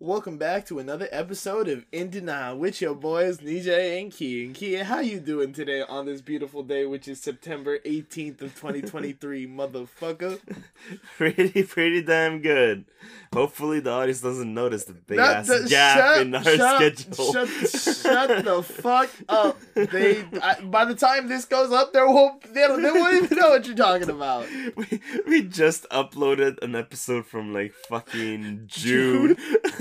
Welcome back to another episode of In Denial with your boys Nejay and Key. And Key, how you doing today on this beautiful day, which is September 18th of 2023, motherfucker? pretty, pretty damn good. Hopefully the audience doesn't notice the big Not ass the- gap shut- in our shut- schedule. Shut, shut the fuck up. They I, by the time this goes up, there won't they, don't- they won't even know what you're talking about. we, we just uploaded an episode from like fucking June,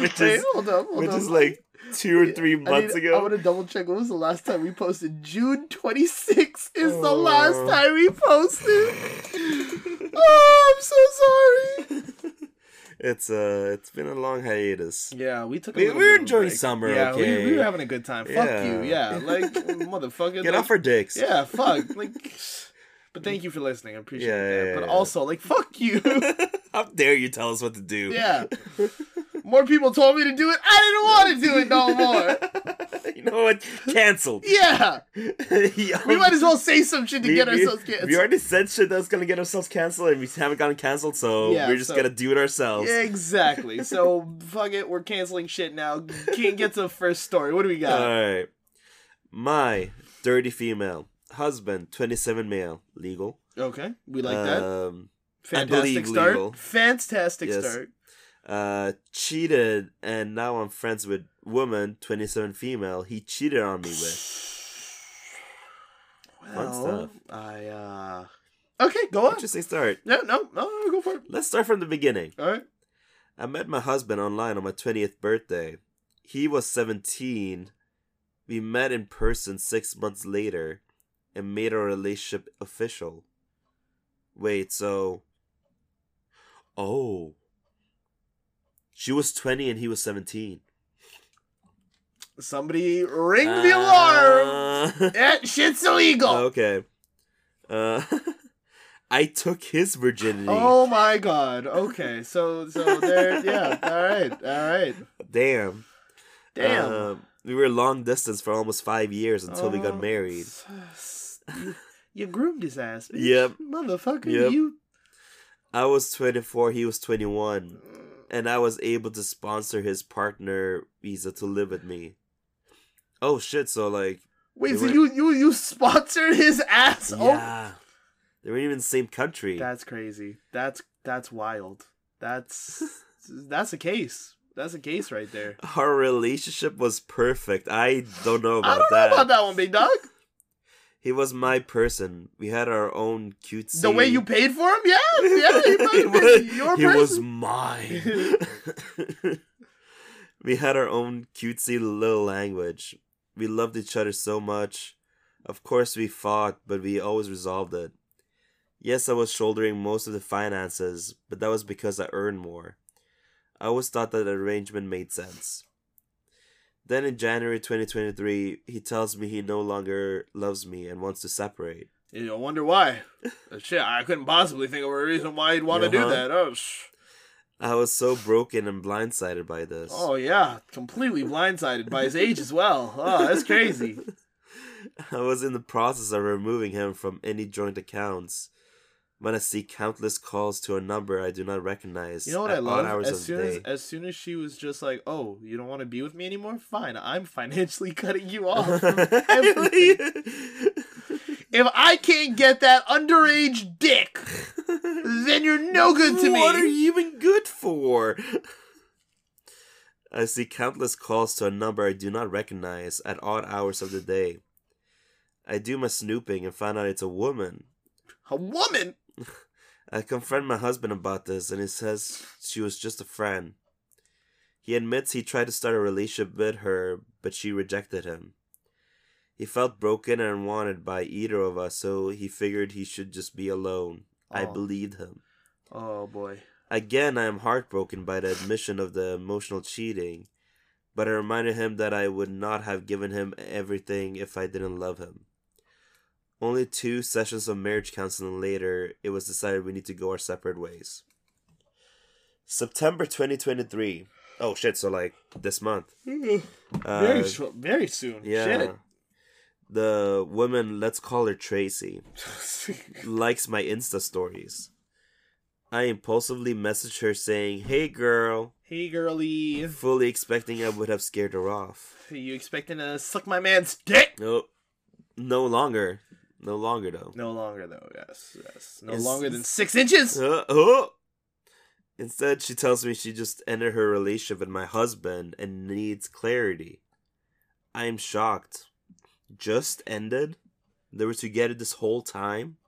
which Wait, is hold up, hold which up. is like two or three I months need- ago. I want to double check. When was the last time we posted? June 26th is the Oh. last time we posted. oh, I'm so sorry. It's uh, it's been a long hiatus. Yeah, we took. A We- little we bit were enjoying break. summer, Yeah, we, we were having a good time. Fuck Yeah. you. Yeah, like motherfucker. Get like, off our dicks. Yeah, fuck. Like, but thank you for listening. I appreciate Yeah, that. yeah, but yeah. also, like, fuck you. How dare you tell us what to do? yeah. More people told me to do it. I didn't want to do it no more. you know what? Cancelled. Yeah. We might as well say some shit to We- get we- ourselves canceled. We already said shit that's gonna get ourselves canceled, and we haven't gotten canceled, so Yeah, we're just so- gonna do it ourselves. Exactly. So fuck it, we're canceling shit now. Can't get to the first story. What do we got? Alright. My dirty female husband, 27 male, legal. okay, we like that. Um, Fantastic start. legal. Fantastic Yes. start. uh, cheated, and now I'm friends with woman, 27 female. He cheated on me with. Well, stuff. I uh. Okay, go on. Interesting start. Yeah, no, no, no, go for it. Let's start from the beginning. All right. I met my husband online on my 20th birthday. He was 17. We met in person six months later and made our relationship official. Wait, so. Oh. She was 20 and he was 17. Somebody ring the alarm. Uh, That shit's illegal. okay. Uh, I took his virginity. Oh my god. Okay, so so there. Yeah. All right. All right. Damn. Damn. Um, we were long distance for almost five years until we got Oh, married. s- You, you groomed his ass. bitch. Yep. Motherfucker. Yep. You. I was 24, he was 21, and I was able to sponsor his partner visa to live with me. Oh shit, so like, Wait. So were- you you you sponsored his ass? Oh. yeah. They weren't even in the same country. That's crazy. That's that's wild. That's that's a case. That's a case right there. Our relationship was perfect. I don't know about that. I don't that. know about that one, big dog. He was my person. We had our own cutesy. The way you paid for him, yeah, yeah, he been your he person. was mine. we had our own cutesy little language. We loved each other so much. Of course, we fought, but we always resolved it. Yes, I was shouldering most of the finances, but that was because I earned more. I always thought that arrangement made sense. Then in January 2023, he tells me he no longer loves me and wants to separate. You know, wonder why. Uh, Shit, I couldn't possibly think of a reason why he'd want to do Uh-huh. that. Oh, sh- I was so broken and blindsided by this. oh yeah, completely blindsided by his age as well. Oh, that's crazy. I was in the process of removing him from any joint accounts when I see countless calls to a number I do not recognize. You know what at I love? hours As soon as as soon as she was just like, "Oh, you don't want to be with me anymore? Fine, I'm financially cutting you off." if I can't get that underage dick, then you're no good to me. What are you even good for? I see countless calls to a number I do not recognize at odd hours of the day. I do my snooping and find out it's a woman. A woman. I confront my husband about this, and he says she was just a friend. He admits he tried to start a relationship with her, but she rejected him. He felt broken and unwanted by either of us, so he figured he should just be alone. I Oh. believed him. Oh boy. Again, I am heartbroken by the admission of the emotional cheating, but I reminded him that I would not have given him everything if I didn't love him. Only two sessions of marriage counseling later, it was decided we need to go our separate ways. September 2023. Oh shit, so like this month. very Uh, sh- very soon. yeah. The woman, let's call her Tracy, likes my Insta stories. I impulsively messaged her saying, Hey girl, Hey, girly. fully expecting I would have scared her off. Are you expecting to suck my man's dick? Nope. no longer. No longer though. No longer, though. Yes, yes. No It's- longer than six inches. Uh, oh! Instead, she tells me she just ended her relationship with my husband and needs clarity. I am shocked. Just ended? They were together this whole time?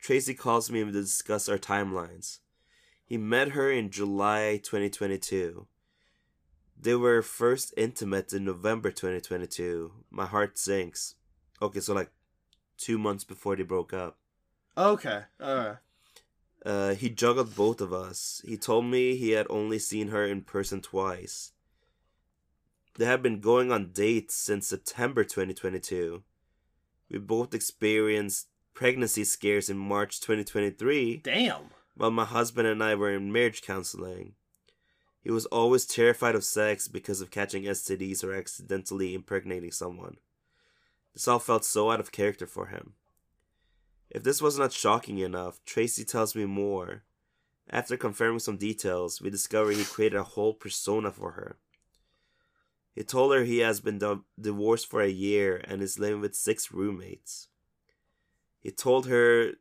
Tracy calls me to discuss our timelines. He met her in July 2022. They were first intimate in November 2022. My heart sinks. Okay, so like two months before they broke up. Okay. Uh, Uh, he juggled both of us. He told me he had only seen her in person twice. They had been going on dates since September 2022. We both experienced pregnancy scares in March 2023 damn. while my husband and I were in marriage counseling. He was always terrified of sex because of catching STDs or accidentally impregnating someone. This all felt so out of character for him. If this was not shocking enough, Tracy tells me more. After confirming some details, we discover he created a whole persona for her. He told her he has been di- divorced for a year and is living with six roommates. He told her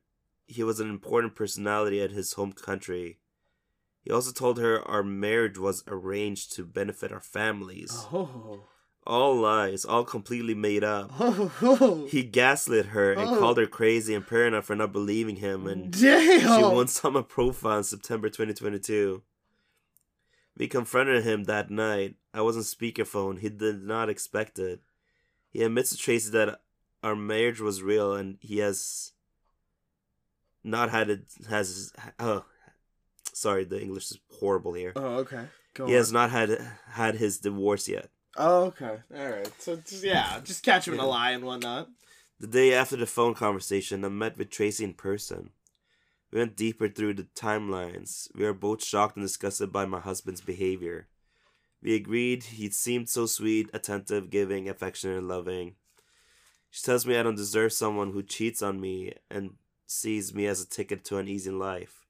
he was an important personality at his home country. He also told her our marriage was arranged to benefit our families. Oh. All lies, all completely made up. Oh. He gaslit her and Oh. called her crazy and paranoid for not believing him, and Damn. she saw my profile in September 2022. We confronted him that night. I was on speakerphone. He did not expect it. He admits to Tracy that our marriage was real and he has not had it has oh sorry the English is horrible here. Oh, okay. Go He on. has not had had his divorce yet. Oh, okay. All right. So just, yeah, just catch him in a lie and whatnot. The day after the phone conversation, I met with Tracy in person. We went deeper through the timelines. We were both shocked and disgusted by my husband's behavior. We agreed he seemed so sweet, attentive, giving, affectionate, and loving. She tells me I don't deserve someone who cheats on me and sees me as a ticket to an easy life.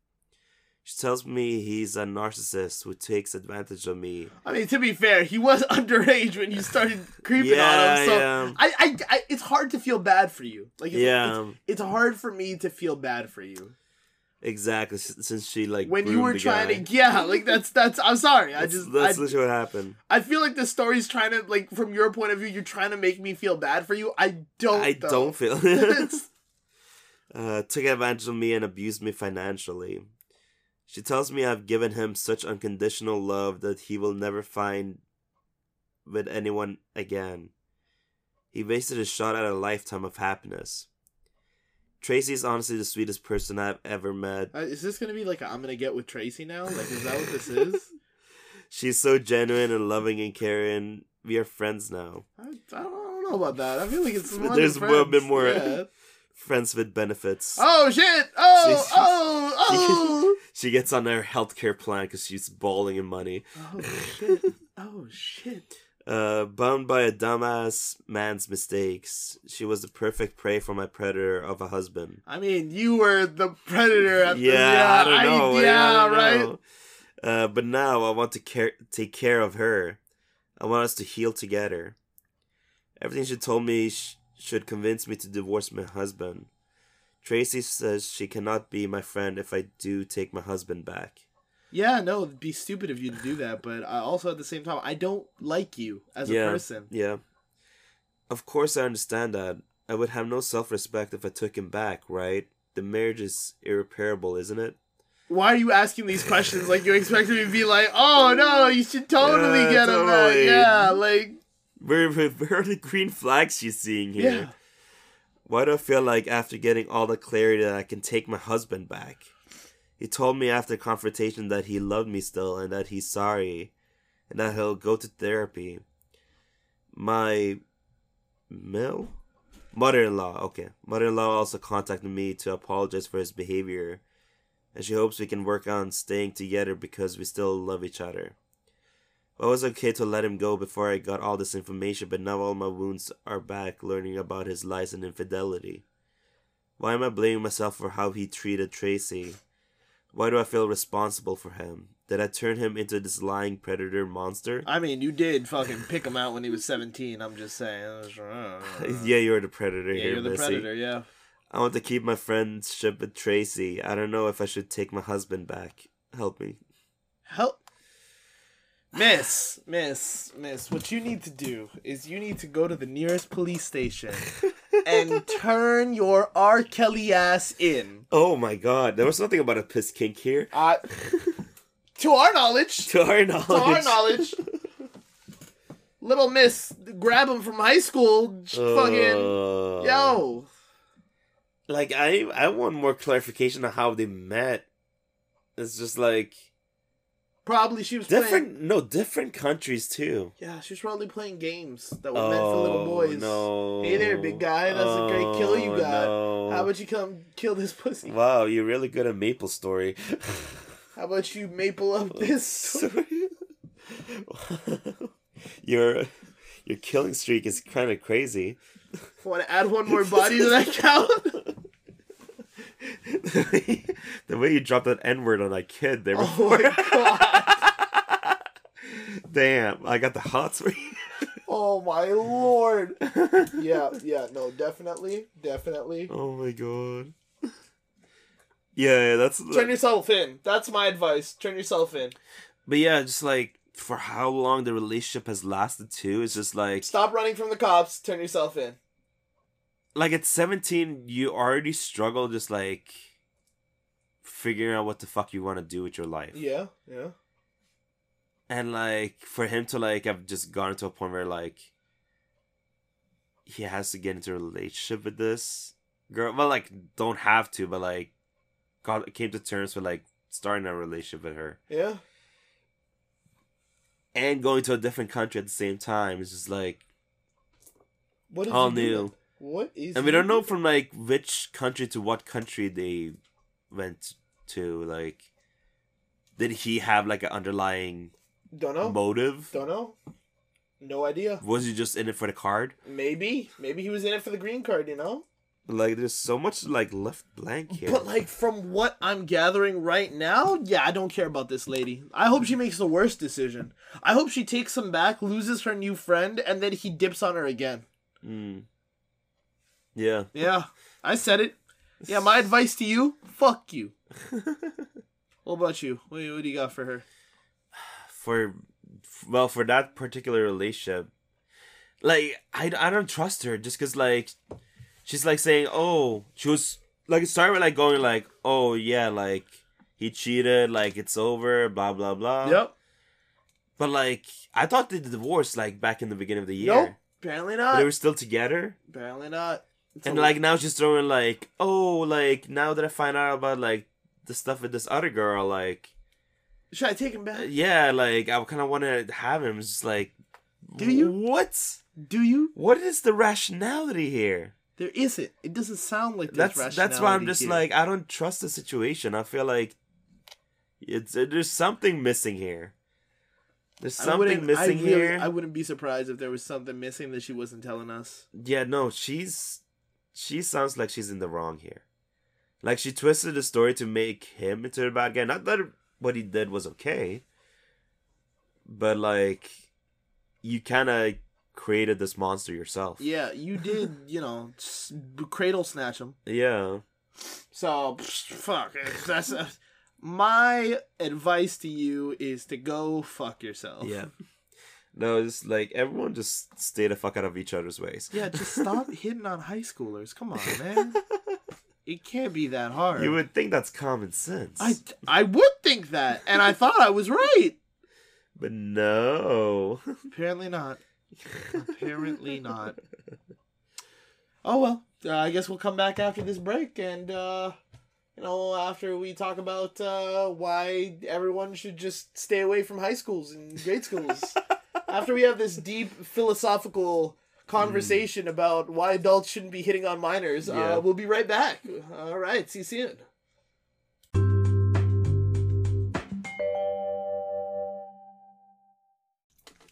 She tells me he's a narcissist who takes advantage of me. I mean, to be fair, he was underage when you started creeping on him. So yeah. I, I, I, it's hard to feel bad for you. Like, it's, Yeah. it's, it's hard for me to feel bad for you Exactly, since she like when you were trying guy. to. Yeah, like that's that's. I'm sorry. I just. that's I, literally what happened. I feel like the story's trying to like from your point of view. You're trying to make me feel bad for you. I don't. I though. don't feel uh, took advantage of me and abused me financially. She tells me I've given him such unconditional love that he will never find with anyone again. He wasted a shot at a lifetime of happiness. Tracy is honestly the sweetest person I've ever met. Uh, is this gonna be like i I'm gonna get with Tracy now? Like, is that what this is? She's so genuine and loving and caring. We are friends now. I, I, don't, I don't know about that. I feel like it's more There's than a bit more- Yeah. Friends with benefits. Oh shit! Oh oh oh! She gets on her healthcare plan because she's balling in money. oh shit! Oh shit! Uh, bummed by a dumbass man's mistakes, she was the perfect prey for my predator of a husband. I mean, you were the predator at the Yeah, I don't know. yeah, I don't right. know. Uh, but now I want to care, take care of her. I want us to heal together. Everything she told me sh- should convince me to divorce my husband. Tracy says she cannot be my friend if I do take my husband back. Yeah, no, it'd be stupid of you to do that, but I also at the same time, I don't like you as Yeah. a person. Yeah. Of course, I understand that. I would have no self respect if I took him back, right? The marriage is irreparable, isn't it? Why are you asking these questions? Like you expect me to be like, "Oh no, you should totally Yeah, get him back." Yeah, like are the green flags she's seeing here? yeah. Why do I feel like after getting all the clarity that I can take my husband back? He told me after confrontation that he loved me still and that he's sorry and that he'll go to therapy. My mill? Mother in law, okay. Mother in law also contacted me to apologize for his behavior and she hopes we can work on staying together because we still love each other. I was okay to let him go before I got all this information, but now all my wounds are back learning about his lies and infidelity. Why am I blaming myself for how he treated Tracy? Why do I feel responsible for him? Did I turn him into this lying predator monster? I mean, you did fucking pick him out when he was 17. I'm just saying. yeah, you're the predator Yeah, here, you're the Missy. predator, yeah. I want to keep my friendship with Tracy. I don't know if I should take my husband back. Help me. Help. Miss, miss, miss, what you need to do is you need to go to the nearest police station and turn your R. Kelly ass in. Oh my god, there was nothing about a piss kink here. Uh, to our knowledge, To our knowledge. to our knowledge, little miss, grab him from high school, fucking, Uh, yo. Like I I want more clarification on how they met. It's just like Probably she was playing. different no, different countries too. Yeah, she was probably playing games that were meant for little oh, boys. Oh, No. Hey there, big guy. That's a great kill you Oh, got. no. How about you come kill this pussy? Wow, you're really good at Maple Story. How about you maple up this? Sorry. your your killing streak is kind of crazy. Want to add one more body to that count? the way you dropped that N word on that kid there oh before. my god! Damn, I got the hots for you. Oh my lord! Yeah, yeah, no, definitely, definitely. Oh my god. Yeah, yeah, that's. Turn yourself in. That's my advice. Turn yourself in. But yeah, just like for how long the relationship has lasted too, it's just like Stop running from the cops. Turn yourself in. like at 17 you already struggle just like figuring out what the fuck you want to do with your life. Yeah, yeah. And like for him to like have just gotten to a point where like he has to get into a relationship with this girl. Well, like don't have to, but like got came to terms with like starting a relationship with her Yeah. and going to a different country at the same time. It's just like What did all new. What is? And we don't know from like which country to what country they went to. Like, did he have like an underlying Don't know. motive? Don't know. No idea. Was he just in it for the card? Maybe. Maybe he was in it for the green card, you know? Like, there's so much like left blank here. But like from what I'm gathering right now, yeah, I don't care about this lady. I hope she makes the worst decision. I hope she takes him back, loses her new friend, and then he dips on her again. Mm. Yeah. Yeah, I said it. Yeah, my advice to you: fuck you. What about you? What, what do you got for her? For well for that particular relationship like i, I don't trust her just because like she's like saying oh she was like it started with like going like oh yeah like he cheated like it's over blah blah blah Yep. but like i thought they divorced like back in the beginning of the year Nope. Apparently but not. they were still together Apparently not. It's and like now she's throwing like oh like now that i find out about like the stuff with this other girl like should I take him back? Uh, yeah like i kind of want to have him it's just like Do you? what Do you? What is the rationality here? There isn't. It doesn't sound like That's that's why I'm just here. like I don't trust the situation. I feel like it's uh, there's something missing here. There's something missing I really, here. I wouldn't be surprised if there was something missing that she wasn't telling us. Yeah, no, she's she sounds like she's in the wrong here. Like she twisted the story to make him into the bad guy. Not that what he did was okay, but like you kind of created this monster yourself. Yeah, you did. You know, s- cradle snatch him. Yeah. So fuck. That's uh, my advice to you is to go fuck yourself. Yeah. No, it's like everyone just stay the fuck out of each other's ways. Yeah, just stop hitting on high schoolers. Come on, man. It can't be that hard. You would think that's common sense. I I would think that, and I thought I was right. But no. Apparently not. Apparently not. Oh well, uh, I guess we'll come back after this break, and uh, you know, after we talk about uh, why everyone should just stay away from high schools and grade schools. after we have this deep philosophical conversation about why adults shouldn't be hitting on minors, Yeah. uh, we'll be right back. All right, see you soon.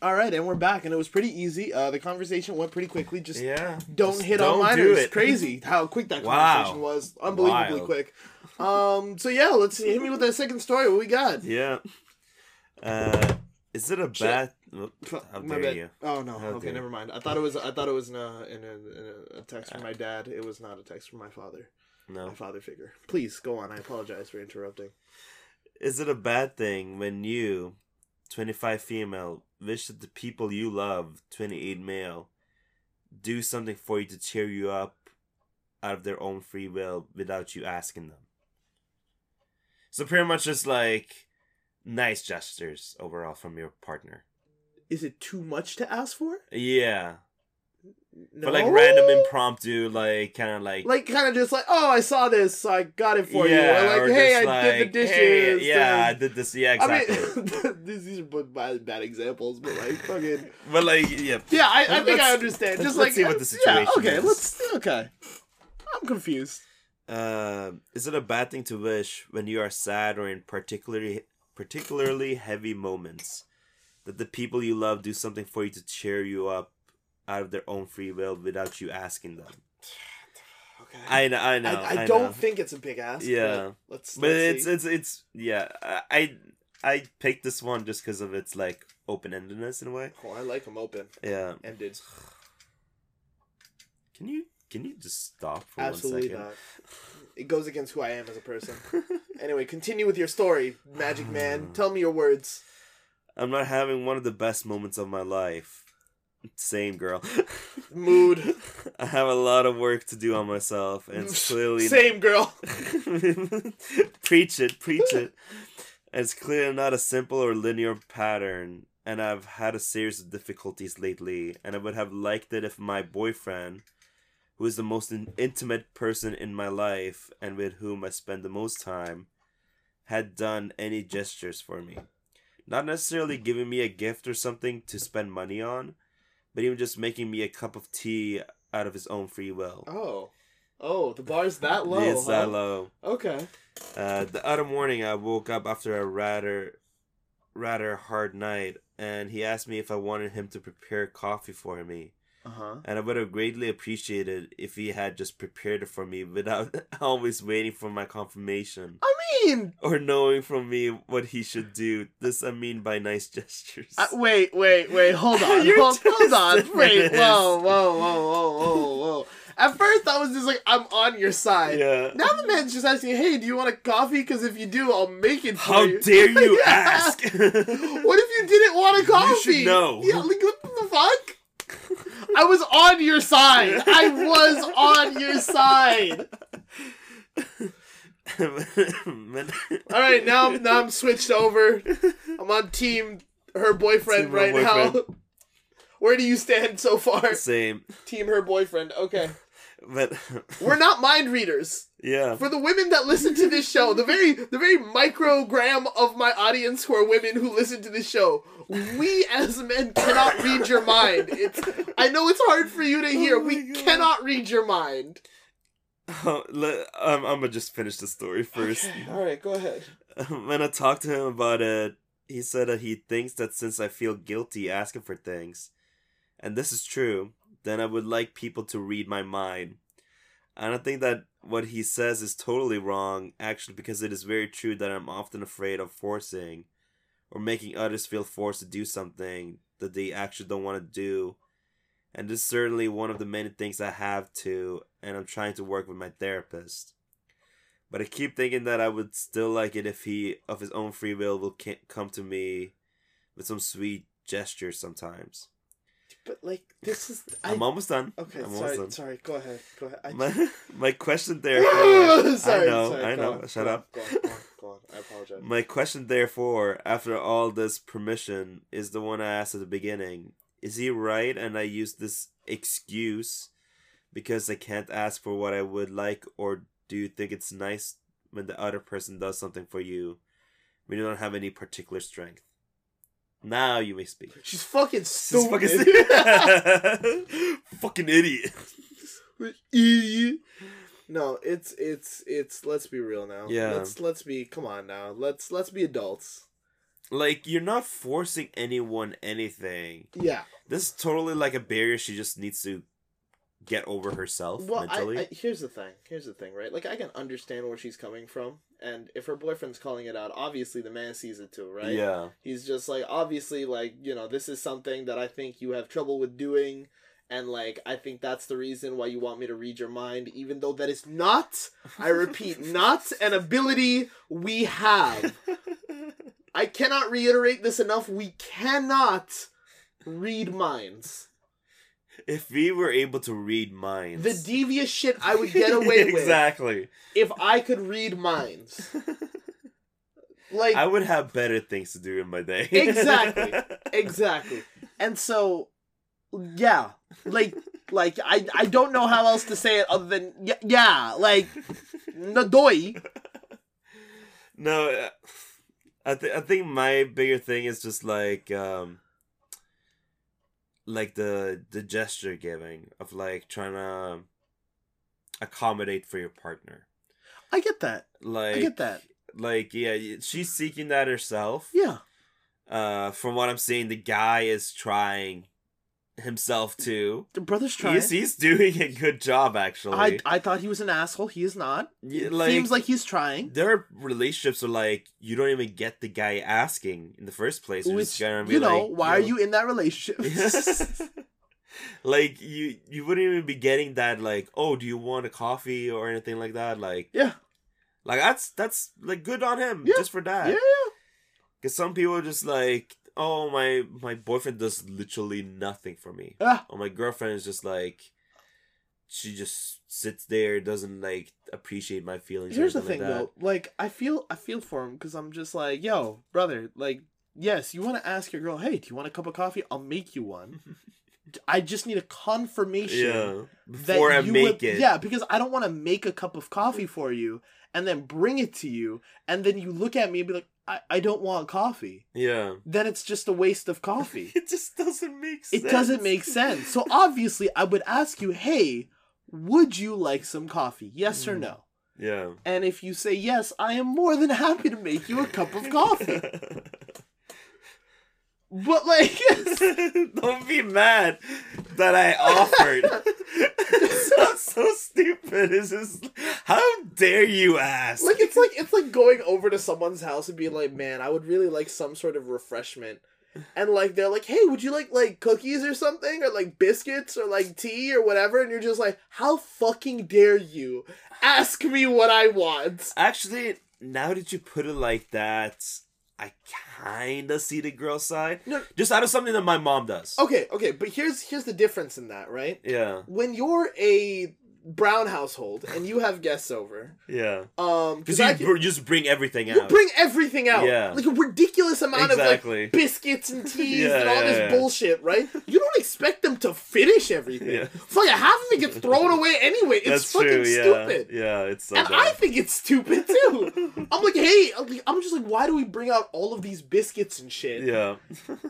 All right, and we're back, and it was pretty easy. Uh, the conversation went pretty quickly. Just Yeah. don't Just hit don't on do minors. it. Crazy how quick that Wow. conversation was. Unbelievably Wild. quick. Um. So yeah, let's hit me with that second story. What we got? Yeah. Uh, is it a Shit. bad? Oh, How My dare bad. you? Oh no. How okay, dare never mind. I thought it was. I thought it was in a in a, in a, a text from ah. my dad. It was not a text from my father. No. My father figure. Please go on. I apologize for interrupting. Is it a bad thing when you, 25 female, wish that the people you love, 28 male, do something for you to cheer you up out of their own free will without you asking them? So pretty much just like nice gestures overall from your partner. Is it too much to ask for? Yeah. No. But like random impromptu, like kind of like, Like kind of just like, oh, I saw this, so I got it for yeah, you. Or like, or hey, I did the dishes. "Hey, yeah, I did this. Yeah, exactly. I mean, these are both bad, bad examples, but like fucking. but like, yeah, Yeah, I, I think I understand. Just let's like see what the situation Yeah, okay, is. let's okay. I'm confused. Uh, is it a bad thing to wish when you are sad or in particularly particularly heavy moments that the people you love do something for you to cheer you up out of their own free will without you asking them? Okay. I know, I know, I, I, I don't know. think it's a big ask. Yeah. but let's. but let's it's see. it's it's yeah. I I picked this one just because of its like open endedness in a way. Oh, I like them open Yeah. ended. Can you can you just stop for Absolutely one not. It goes against who I am as a person. anyway, continue with your story, Magic Man. Tell me your words. I'm not having one of the best moments of my life. Same girl. Mood. I have a lot of work to do on myself, and it's clearly Same girl. preach it, preach it. And it's clearly not a simple or linear pattern, and I've had a series of difficulties lately. And I would have liked it if my boyfriend, who is the most intimate person in my life and with whom I spend the most time, had done any gestures for me. Not necessarily giving me a gift or something to spend money on, but even just making me a cup of tea out of his own free will. Oh. Oh, the bar's that low. it's that low. Okay. Uh, the other morning, I woke up after a rather, rather hard night, and he asked me if I wanted him to prepare coffee for me. Uh huh. And I would have greatly appreciated if he had just prepared it for me without always waiting for my confirmation I mean, or knowing from me what he should do. This I mean by nice gestures. uh, wait, wait, wait. Hold on. You're hold, hold on. Wait. Whoa, whoa, whoa, whoa, whoa, whoa. At first, I was just like, I'm on your side. yeah. Now the man's just asking, hey, do you want a coffee? Because if you do, I'll make it for How you. How dare you Yeah. ask? What if you didn't want a coffee? You should know. Yeah, like what the fuck? I was on your side. I was on your side. All right, now I'm now I'm switched over. I'm on team her boyfriend Team right now. Where do you stand so far? Same, Team her boyfriend. Okay. But We're not mind readers. yeah. For the women that listen to this show, the very the very microgram of my audience who are women who listen to this show, we as men cannot read your mind. It's I know it's hard for you to hear. Oh we God. cannot read your mind. Oh, let, um, I'm gonna just finish the story first. Okay. All right, go ahead. when I talked to him about it, he said that he thinks that since I feel guilty asking for things, and this is true, then I would like people to read my mind. I don't think that what he says is totally wrong, actually, because it is very true that I'm often afraid of forcing or making others feel forced to do something that they actually don't want to do. And this is certainly one of the many things I have to, and I'm trying to work with my therapist. But I keep thinking that I would still like it if he, of his own free will, will come to me with some sweet gesture sometimes. But like this is I, I'm almost done. okay. I'm almost sorry, done. sorry. Go ahead. Go ahead. I My, my question therefore. sorry, I know, sorry, I know. on, Shut go up. On, go on, go on. I apologize. My question therefore, after all this permission, is the one I asked at the beginning. Is he right and I use this excuse because I can't ask for what I would like, or do you think it's nice when the other person does something for you when you don't have any particular strength? Now you may speak. She's fucking stupid. fucking, fucking idiot. Idiot. No, it's it's it's. Let's be real now. Yeah. Let's let's be. Come on now. Let's let's be adults. Like you're not forcing anyone anything. Yeah. This is totally like a barrier she just needs to get over herself Well, I, mentally. I, here's the thing. Here's the thing, right? Like, I can understand where she's coming from, and if her boyfriend's calling it out, obviously the man sees it too, right? Yeah. He's just like, obviously, like, you know, this is something that I think you have trouble with doing, and like, I think that's the reason why you want me to read your mind, even though that is not, I repeat, not an ability we have. I cannot reiterate this enough. We cannot read minds. If we were able to read minds, The devious shit I would get away with exactly. if I could read minds. Like I would have better things to do in my day. Exactly. exactly. And so yeah, like like I I don't know how else to say it other than y- yeah, like nadoy. no, uh, I think I think my bigger thing is just like um like the the gesture giving of like trying to accommodate for your partner. I get that. Like I get that. Like yeah, she's seeking that herself. Yeah. Uh from what I'm seeing the guy is trying himself too. The brother's trying. He's he's doing a good job actually. I I thought he was an asshole. He is not. Yeah, It like- Seems like he's trying. there are relationships where like you don't even get the guy asking in the first place. You're Which just gonna be you know, like, why are yo. you in that relationship? like you you wouldn't even be getting that like oh do you want a coffee or anything like that like yeah. like that's that's like good on him Yeah. just for that Yeah. because some people are just like oh my my boyfriend does literally nothing for me Yeah. or my girlfriend is just like she just sits there doesn't like appreciate my feelings or Here's the thing like though, like I feel I feel for him because I'm just like, yo, brother, like, yes, you want to ask your girl, hey, do you want a cup of coffee? I'll make you one. I just need a confirmation yeah that before i make would- it Yeah, because I don't want to make a cup of coffee for you and then bring it to you, and then you look at me and be like, I, I don't want coffee. yeah Then it's just a waste of coffee. it just doesn't make sense it doesn't make sense. So obviously, I would ask you, hey, would you like some coffee? Yes or Mm. no? yeah And if you say yes, I am more than happy to make you a cup of coffee. But like, Don't be mad that I offered. sounds so stupid. It's just, how dare you ask? like it's like it's like going over to someone's house and being like, "Man, I would really like some sort of refreshment." And like they're like, "Hey, would you like like cookies or something or like biscuits or like tea or whatever?" And you're just like, "How fucking dare you ask me what I want?" Actually, now that you put it like that, I kind of see the girl side. No. Just out of something that my mom does. Okay, okay, but here's here's the difference in that, right? Yeah, When you're a brown household and you have guests over, yeah. um, Because you I can, br- just bring everything out. you bring everything out, Yeah. like a ridiculous amount Exactly. of like biscuits and teas Yeah, and all yeah, this yeah. bullshit, right? You don't expect them to finish everything. Yeah. Fuck, half of it gets thrown away anyway. It's That's fucking true. Stupid. yeah. It's so and. I think it's stupid too. I'm like, hey, I'm just like, why do we bring out all of these biscuits and shit yeah.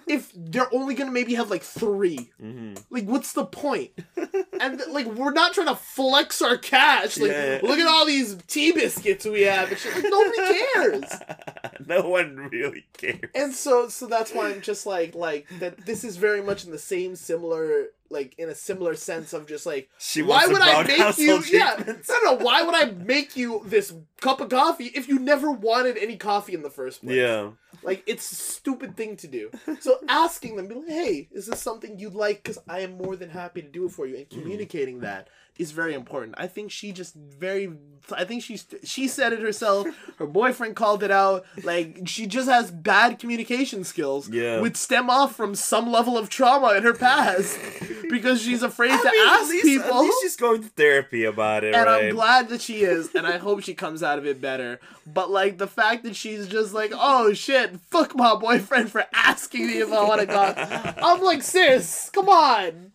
if they're only gonna maybe have like three? hmm Like, what's the point? and like, we're not trying to flex our cash. Like, Yeah. look at all these tea biscuits we have and shit. Like, nobody cares. no one really cares. And so, so that's why I'm just like, like that. This is very much in the same similar, like in a similar sense of just like, She why would I make you? household Yeah, treatment. no, no. Why would I make you this cup of coffee if you never wanted any coffee in the first place? Yeah. Like it's a stupid thing to do. So asking them, be like, "Hey, is this something you'd like?" Because I am more than happy to do it for you, and communicating that is very important. I think she just very. I think she's she said it herself. Her boyfriend called it out. Like she just has bad communication skills. Yeah. Which stem off from some level of trauma in her past because she's afraid I to mean, at ask least, people. At least she's going to therapy about it, And right? I'm glad that she is, and I hope she comes out of it better. But like the fact that she's just like, oh shit, fuck my boyfriend for asking me if I want to go. I'm like, sis, come on,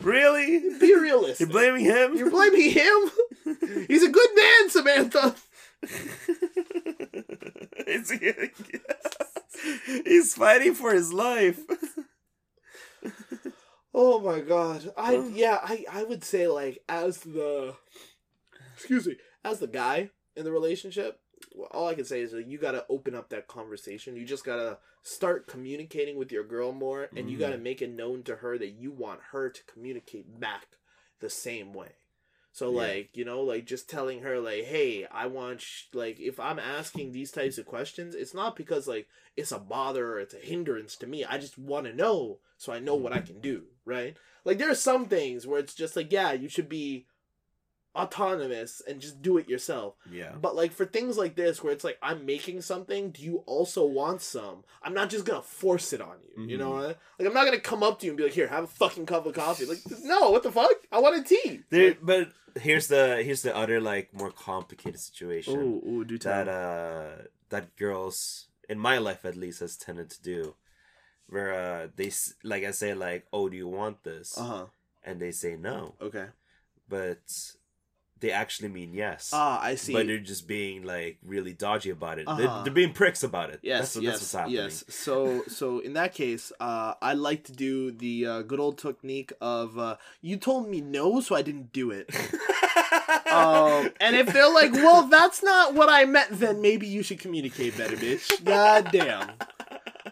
Really? be realistic. You're blaming him? You're blaming him. He's a good man, Samantha. He's fighting for his life. Oh my god. I oh. yeah, I I would say like as the excuse me, as the guy in the relationship, all I can say is that you got to open up that conversation. You just got to start communicating with your girl more and you got to mm. make it known to her that you want her to communicate back the same way. So Yeah. like, you know, like just telling her like, "Hey, I want sh-, like if I'm asking these types of questions, it's not because like it's a bother or it's a hindrance to me. I just want to know so I know what I mm. can do, right? Like there are some things where it's just like, yeah, you should be autonomous and just do it yourself. Yeah. But like for things like this where it's like I'm making something, do you also want some? I'm not just gonna force it on you. You know Mhm. what? Like I'm not gonna come up to you and be like, here, have a fucking cup of coffee. Like no, what the fuck? I want a tea. There, but here's the here's the other like more complicated situation ooh, ooh, do tell. that uh that girls in my life at least has tended to do, where uh they s- like I say like oh do you want this uh huh. and they say no Okay. but they actually mean yes. Ah, I see. But they're just being like really dodgy about it. Uh-huh. They're, they're being pricks about it. Yes, that's, what, yes, that's what's happening. yes. So, so in that case, uh, I like to do the uh, good old technique of uh, you told me no, so I didn't do it. um, and if they're like, well, that's not what I meant, then maybe you should communicate better, bitch. God damn.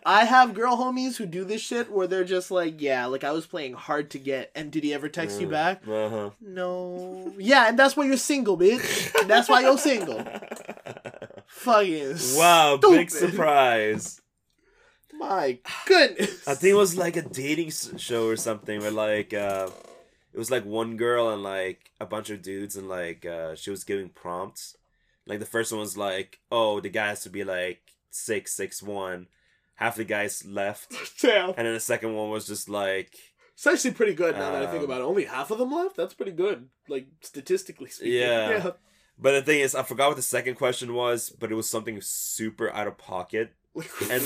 I have girl homies who do this shit where they're just like, yeah, like I was playing hard to get, and did he ever text you back? Uh huh. No. Yeah, and that's why you're single, bitch. That's why you're single. Fucking wow, big surprise. My goodness. I think it was like a dating show or something where like uh it was like one girl and like a bunch of dudes and like uh she was giving prompts. Like the first one was like, oh, the guy has to be like six, six one. Half the guys left. Damn. And then the second one was just like It's actually pretty good now that I think Um, about it. Only half of them left? That's pretty good. Like statistically speaking. Yeah. But the thing is, I forgot what the second question was, but it was something super out of pocket. And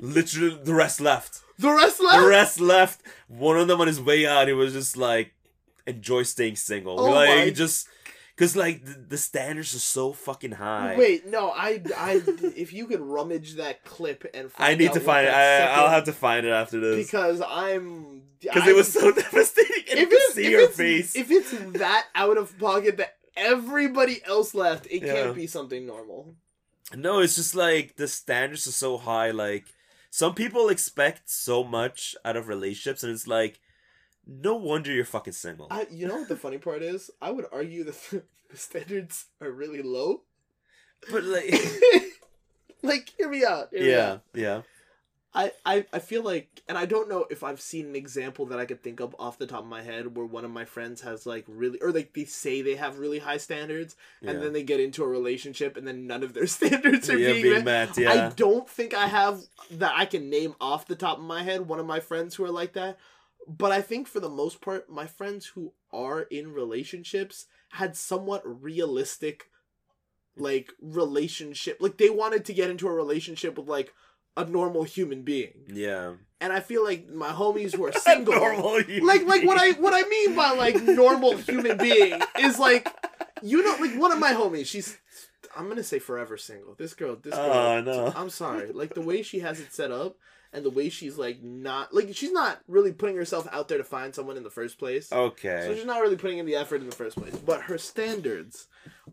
literally, the rest left. the rest left? The rest left. One of them on his way out, he was just like, enjoy staying single. Oh like, my- just, because, like, the, the standards are so fucking high. Wait, no, I, I, if you could rummage that clip and I need to find it. I, I'll have to find it after this. because I'm Because it was so devastating. And if it's, see if it's, face. if it's that out of pocket that everybody else left, it Yeah. can't be something normal. No, it's just like the standards are so high. Like some people expect so much out of relationships, and it's like, no wonder you're fucking single. I, you know what the funny part is? I would argue that the standards are really low. but like, like, hear me out. hear me out. yeah, yeah, I, I, I feel like, and I don't know if I've seen an example that I could think of off the top of my head where one of my friends has like really, or like they say they have really high standards, and yeah. then they get into a relationship and then none of their standards are yeah, being, being met. met. Yeah, I don't think I have that I can name off the top of my head one of my friends who are like that. But I think for the most part, my friends who are in relationships had somewhat realistic like relationship like they wanted to get into a relationship with like a normal human being. yeah. And I feel like my homies who are single like like what I what I mean by like normal human being is like you know like one of my homies she's I'm gonna say forever single this girl this girl Oh, no. I'm sorry like the way she has it set up and the way she's like not like she's not really putting herself out there to find someone in the first place Okay. so she's not really putting in the effort in the first place but her standards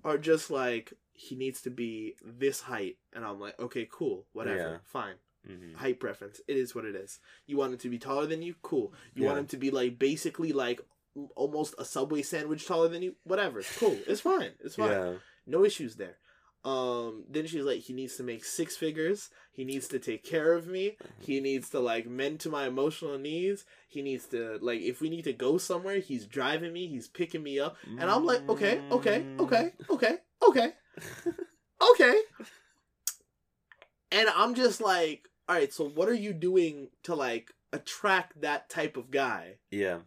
are just like he needs to be this height and I'm like okay cool whatever Yeah. fine Mhm. height preference. It is what it is. You want him to be taller than you? Cool. You want him to be like basically like almost a subway sandwich taller than you? Whatever. Cool. It's fine. It's fine. Yeah. No issues there. Um then she's like he needs to make six figures. He needs to take care of me. He needs to like mend to my emotional needs. He needs to like if we need to go somewhere, he's driving me, he's picking me up. And I'm like, okay, okay, okay, okay, okay, okay. And I'm just like, all right, so what are you doing to like attract that type of guy? Yeah.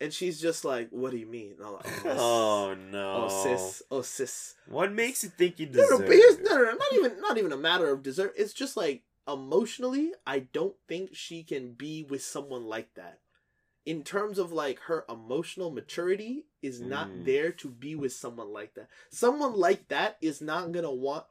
And she's just like, what do you mean? I'm like, oh. Oh no. oh sis, oh sis. What makes you think you No, deserve? no, here's no, no, no, not even not even a matter of desert. It's just like emotionally, I don't think she can be with someone like that. In terms of like her emotional maturity is not Mm. there to be with someone like that. Someone like that is not gonna want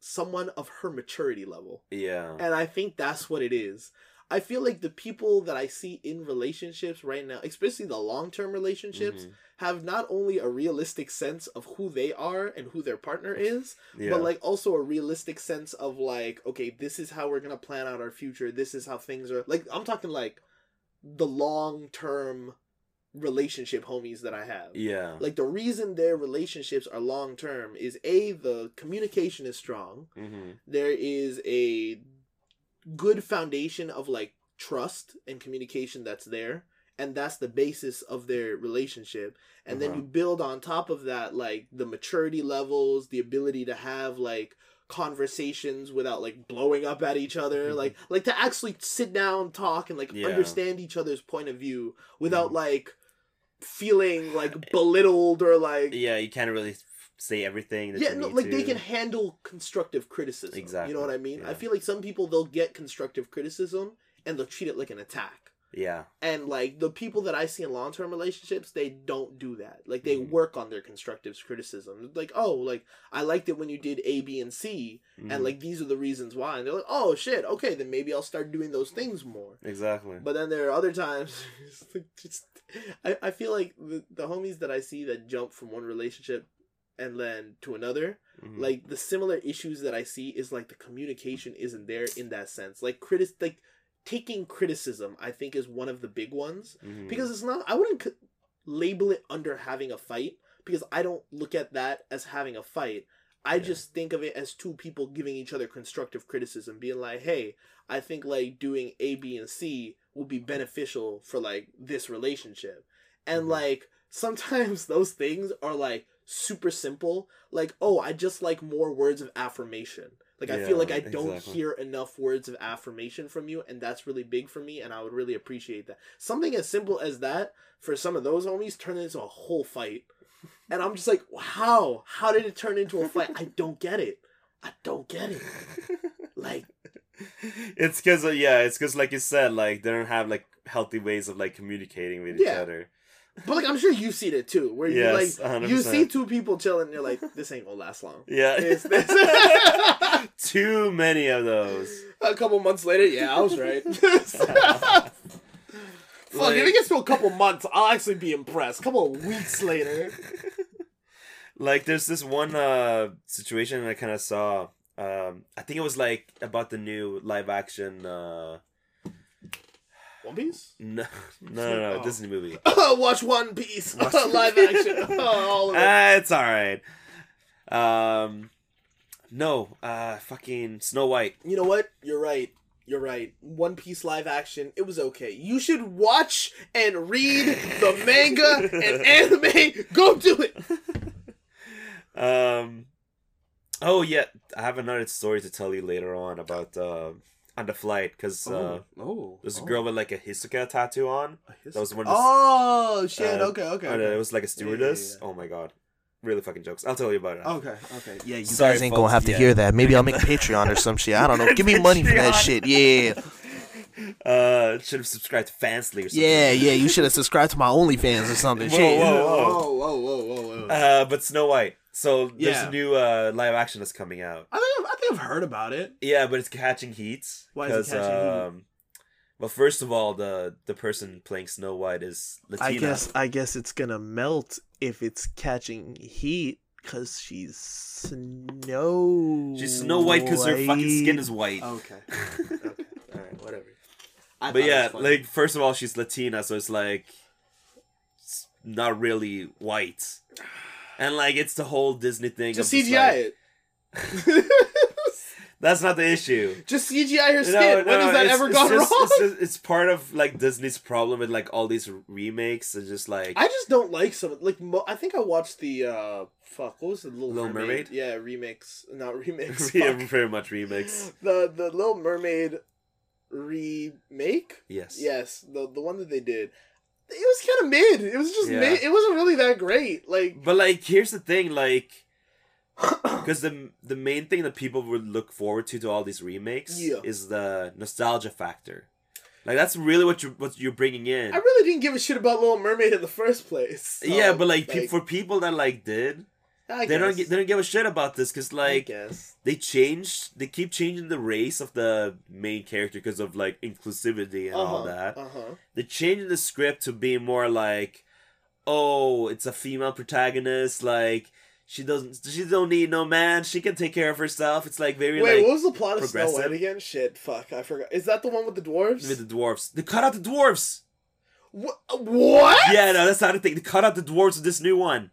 someone of her maturity level. Yeah. And I think that's what it is. I feel like the people that I see in relationships right now, especially the long term relationships, Mhm. have not only a realistic sense of who they are and who their partner is, Yeah. but like also a realistic sense of like, okay, this is how we're gonna plan out our future. This is how things are. Like I'm talking like the long term relationship homies that I have. Yeah. Like the reason their relationships are long term is a the communication is strong. hmm There is a good foundation of like trust and communication that's there and that's the basis of their relationship and then Uh-huh. you build on top of that like the maturity levels the ability to have like conversations without like blowing up at each other Mhm. like like to actually sit down talk and like Yeah. understand each other's point of view without Mhm. like feeling like belittled or like Yeah, you can't really say everything. Yeah, no, like they can handle constructive criticism. Exactly, You know what I mean? I feel like some people they'll get constructive criticism and they'll treat it like an attack. Yeah. And like the people that I see in long term relationships, they don't do that. Like they Mhm. work on their constructive criticism. Like, oh, like I liked it when you did A, B, and C, Mhm. and like these are the reasons why. And they're like, oh shit, okay, then maybe I'll start doing those things more. Exactly. But then there are other times, just I, I feel like the, the homies that I see that jump from one relationship and then to another, Mhm. like the similar issues that I see is like the communication isn't there in that sense. Like critic, like taking criticism, I think is one of the big ones Mhm. because it's not. I wouldn't c- label it under having a fight because I don't look at that as having a fight. I Yeah. just think of it as two people giving each other constructive criticism, being like, "Hey, I think like doing A, B, and C will be beneficial for like this relationship," and Mhm. like sometimes those things are like super simple, like, "Oh, I just like more words of affirmation." Like I feel like Yeah, I don't exactly. hear enough words of affirmation from you, and that's really big for me, and I would really appreciate that. Something as simple as that for some of those homies turned into a whole fight, and I'm just like, how? How did it turn into a fight? I don't get it. I don't get it. Like, it's because uh, yeah, it's because like you said, like they don't have like healthy ways of like communicating with each other. But like I'm sure you've seen it too, where you Yes, like you 100%. see two people chilling, and you're like, this ain't gonna last long. Yeah, It's- it's- too many of those. a couple months later, yeah, I was right. Fuck, Like- if it gets to a couple months, I'll actually be impressed. A couple of weeks later. like there's this one uh situation I kind of saw. Um, I think it was like about the new live action. Uh, One Piece? no, no, no, no Oh. Disney movie. Watch One Piece. Watch- Live action. all of it. Ah, it's all right. Um, no, uh, fucking Snow White. You know what? You're right. You're right. One Piece live action, it was okay. You should watch and read the manga and anime. Go do it. Um, oh yeah, I have another story to tell you later on about uh, on the flight because uh, oh. there's a girl with like a Hisoka tattoo on. That was one of the- Oh shit! uh, okay, okay. Uh, okay. it was like a stewardess. yeah. Oh my god, really fucking jokes. I'll tell you about it. Okay, okay. Yeah, you Sorry, guys ain't folks, gonna have to yeah. hear that. Maybe I'll make Patreon or some shit. I don't know. Give me money for that shit. Yeah. Uh, should have subscribed to Fansly or something. Yeah, yeah. You should have subscribed to my OnlyFans or something. Whoa, shit. whoa, whoa. whoa, whoa, whoa, whoa, whoa. Uh, but Snow White. So there's Yeah. a new uh, live action that's coming out. I think I've, I think I've heard about it. Yeah, but it's catching heat. Why is it catching heat? um, Well, first of all, the the person playing Snow White is Latina. I guess I guess it's gonna melt if it's catching heat because she's snow. she's Snow White because her fucking skin is white. Okay. okay. All right. Whatever. I but thought it yeah, was funny. like first of all, she's Latina, so it's like it's not really white, and like it's the whole Disney thing. just of CGI like- it. That's not the issue. just CGI her skin. No, when has that ever gone just- wrong? It's, just- it's part of like Disney's problem with like all these remakes. and just like I just don't like some like. Mo- I think I watched the uh fuck. What was the Little, Little Mermaid? Mermaid? Yeah, remix, not remix. yeah, very much remakes. The the Little Mermaid remake. Yes. Yes, the the one that they did. It was kind of mid. It was just Yeah. mid. It wasn't really that great. Like But like, here's the thing, like, because the the main thing that people would look forward to to all these remakes Yeah. is the nostalgia factor. Like that's really what you're what you're bringing in. I really didn't give a shit about Little Mermaid in the first place. So, yeah, but like, pe- for people that like did, I they don't they don't give a shit about this because like they changed they keep changing the race of the main character because of like inclusivity and all that. Uh huh. They're changing the script to be more like, oh, it's a female protagonist. Like she doesn't, she don't need no man. She can take care of herself. It's like very Wait, like what was the plot of Snow. White again? Shit, fuck, I forgot. Is that the one with the dwarves? with the dwarves, They cut out the dwarves. Wha- What? Yeah, no, that's not a thing. They cut out the dwarves with this new one.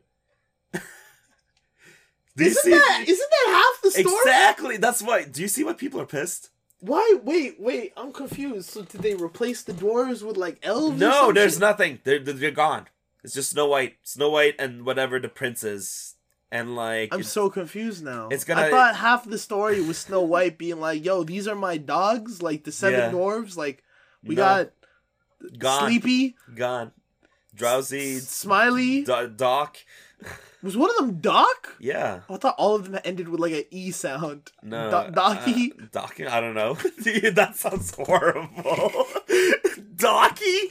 Do Isn't see? that isn't that half the story? exactly. That's why. Do you see why people are pissed? Why? Wait, wait. I'm confused. So did they replace the dwarves with like elves? No, there's shit? nothing. They're they're gone. It's just Snow White, Snow White, and whatever the prince is, and like I'm so confused now. it's gonna- I thought half the story was Snow White being like, "Yo, these are my dogs, like the seven Yeah. dwarves. Like we No. got gone, Sleepy, gone, drowsy, Smiley. Do- Doc. Was one of them Doc? Yeah, I thought all of them ended with like an E sound. no, Do- Docky. uh, Docky. I don't know. Dude, that sounds horrible. Docky.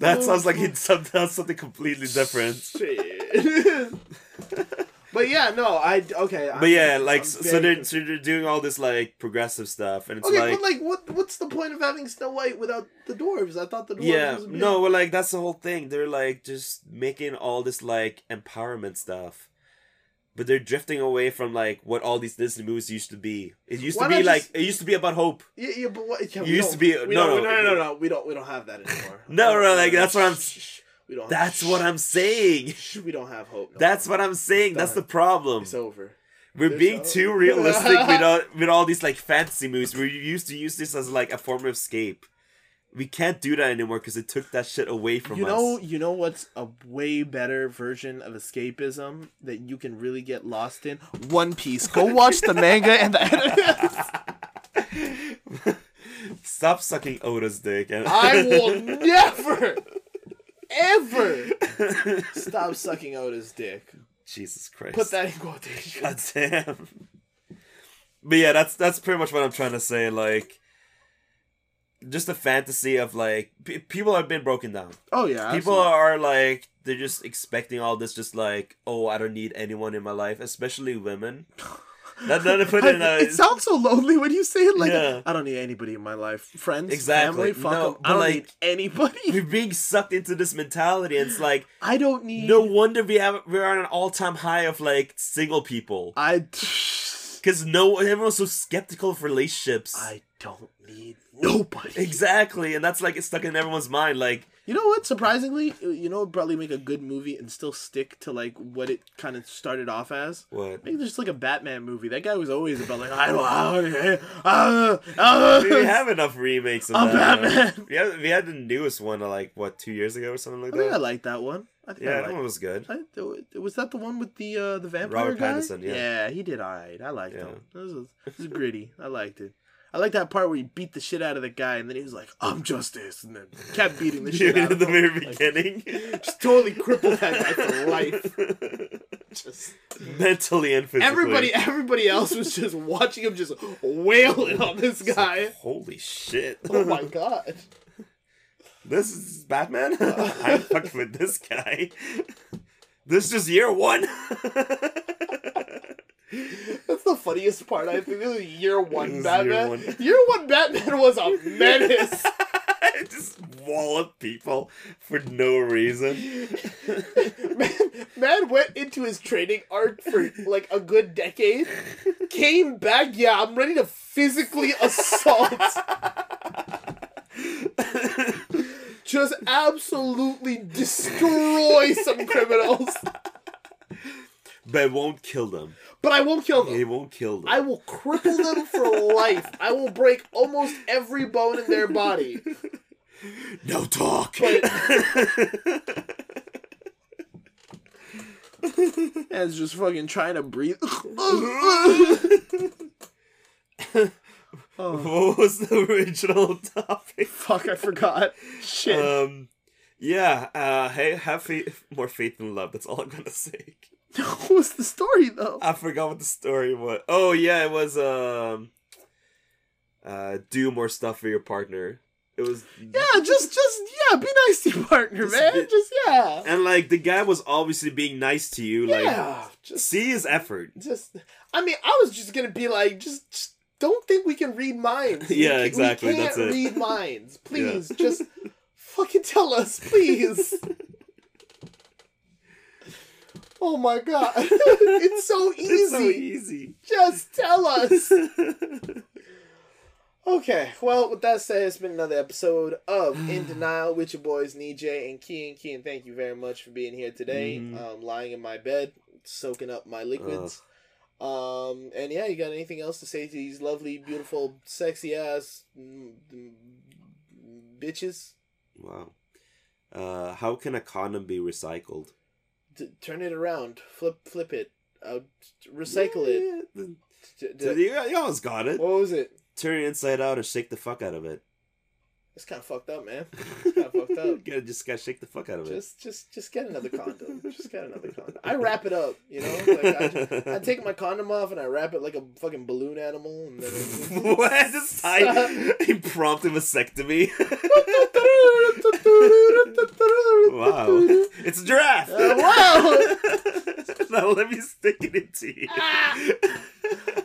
that sounds like he'd something completely different. But yeah, no, I okay. But yeah, like so, they're so they're doing all this like progressive stuff, and it's Okay, like but like, what? What's the point of having Snow White without the dwarves? I thought the dwarves. yeah, was no, well, like that's the whole thing. They're like just making all this like empowerment stuff, but they're drifting away from like what all these Disney movies used to be. It used Why to be like just- it used to be about hope. Yeah, yeah, but what? Yeah, used to be- we no, don't- no, no, no, no, no. We don't. We don't have that anymore. No, no, like, that's what I'm- We don't. That's shh, what I'm saying. We don't have hope. No That's more. what I'm saying. That's the problem. It's over. We're There's being no- too realistic with all, with all these like fantasy movies. We used to use this as like a form of escape. We can't do that anymore because it took that shit away from You know, us. you know what's a way better version of escapism that you can really get lost in? One Piece. Go watch the manga and the anime. Stop sucking Oda's dick. And I will never, ever stop sucking Oda's dick. Jesus Christ. Put that in quotation. God damn. But yeah, that's that's pretty much what I'm trying to say. Like, just a fantasy of like p- people have been broken down. Oh yeah, people absolutely. are like they're just expecting all this. Just like, oh, I don't need anyone in my life, especially women. That that put in a it sounds so lonely when you say it like Yeah. I don't need anybody in my life. Friends, Exactly. family, fuck No, 'em. but I don't like- need anybody. we're being sucked into this mentality. And it's like I don't need. no wonder we have we're on an all time high of like single people I. because no everyone's so skeptical of relationships. I don't need nobody. Exactly, and that's like it's stuck in everyone's mind. Like, You know what? Surprisingly, you know, probably make a good movie and still stick to like what it kind of started off as. what? Maybe just like a Batman movie. That guy was always about like I don't uh, uh, we have enough remakes of I'm that. Batman. We had, we had the newest one uh, like what two years ago or something like I think I that. like that one. I think Yeah, I that one was good. I, was that the one with the uh, the vampire Robert guy? Pattinson, yeah. he did alright. I liked Yeah. him. This was, this was gritty. I liked it. I like that part where he beat the shit out of the guy, and then he was like, "I'm justice," and then kept beating the shit out of the him. very Like, beginning. just totally crippled that guy for life. Just Mentally and physically. everybody, everybody else was just watching him just wailing on this guy. Holy shit! Oh my god! This is Batman. I'm fucked with this guy. This is year one. That's the funniest part. I think this is year one is Batman. year Year one. one. Batman was a menace. just wallop people for no reason. man, man went into his training arc for like a good decade. Came back, yeah, I'm ready to physically assault. Just absolutely destroy some criminals. But it won't kill them. But I won't kill them. won't kill them. I will cripple them for life. I will break almost every bone in their body. No talk. But and just fucking trying to breathe. oh, what was the original topic? fuck, I forgot. Shit. Um, yeah. Uh, hey, have faith, more faith in love. That's all I'm gonna say. what was the story though? I forgot what the story was. Oh yeah, it was um, uh, do more stuff for your partner. It was Yeah, just just yeah, be nice to your partner, Just man. bit- Just yeah. and like the guy was obviously being nice to you. Like. Just see his effort. just I mean, I was just gonna be like, just, just don't think we can read minds. We Yeah, ca- exactly, We can't that's it. read minds. Please, just fucking tell us, please. Oh my god. it's so easy. It's so easy. Just tell us. Okay, well, with that said, it's been another episode of In Denial with your boys Nejay and Kiyan. Kiyan, thank you very much for being here today. Mhm. Um, lying in my bed, soaking up my liquids. Um, and yeah, you got anything else to say to these lovely, beautiful, sexy ass mm, mm, bitches? Wow. Uh, how can a condom be recycled? D- turn it around, flip, flip it, uh, recycle it. Yeah, D- yeah. d- You, you almost got it. what was it? Turn it inside out or shake the fuck out of it. It's kind of fucked up, man. It's kinda fucked up. gotta just gotta shake the fuck out of it. Just, just, just get another condom. Just get another condom. I wrap it up, you know. Like I, just, I take my condom off and I wrap it like a fucking balloon animal, and then it- what? Just tie impromptu vasectomy. Wow, it's a giraffe. Uh, wow. now let me stick it into you. Ah.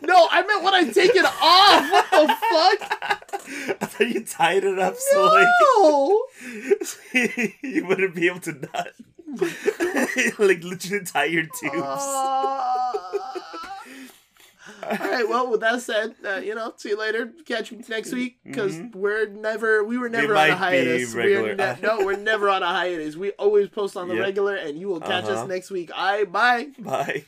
No, I meant when I take it off. What the fuck? I thought you tied it up so like No. you wouldn't be able to nut. like literally tie your tubes. Uh, all right. Well, with that said, uh, you know, see you later. Catch you next week because Mhm. we're never, we were never on a hiatus. We're ne- no, we're never on a hiatus. We always post on the Yep. regular, and you will catch us Uh-huh. next week. I bye. Bye.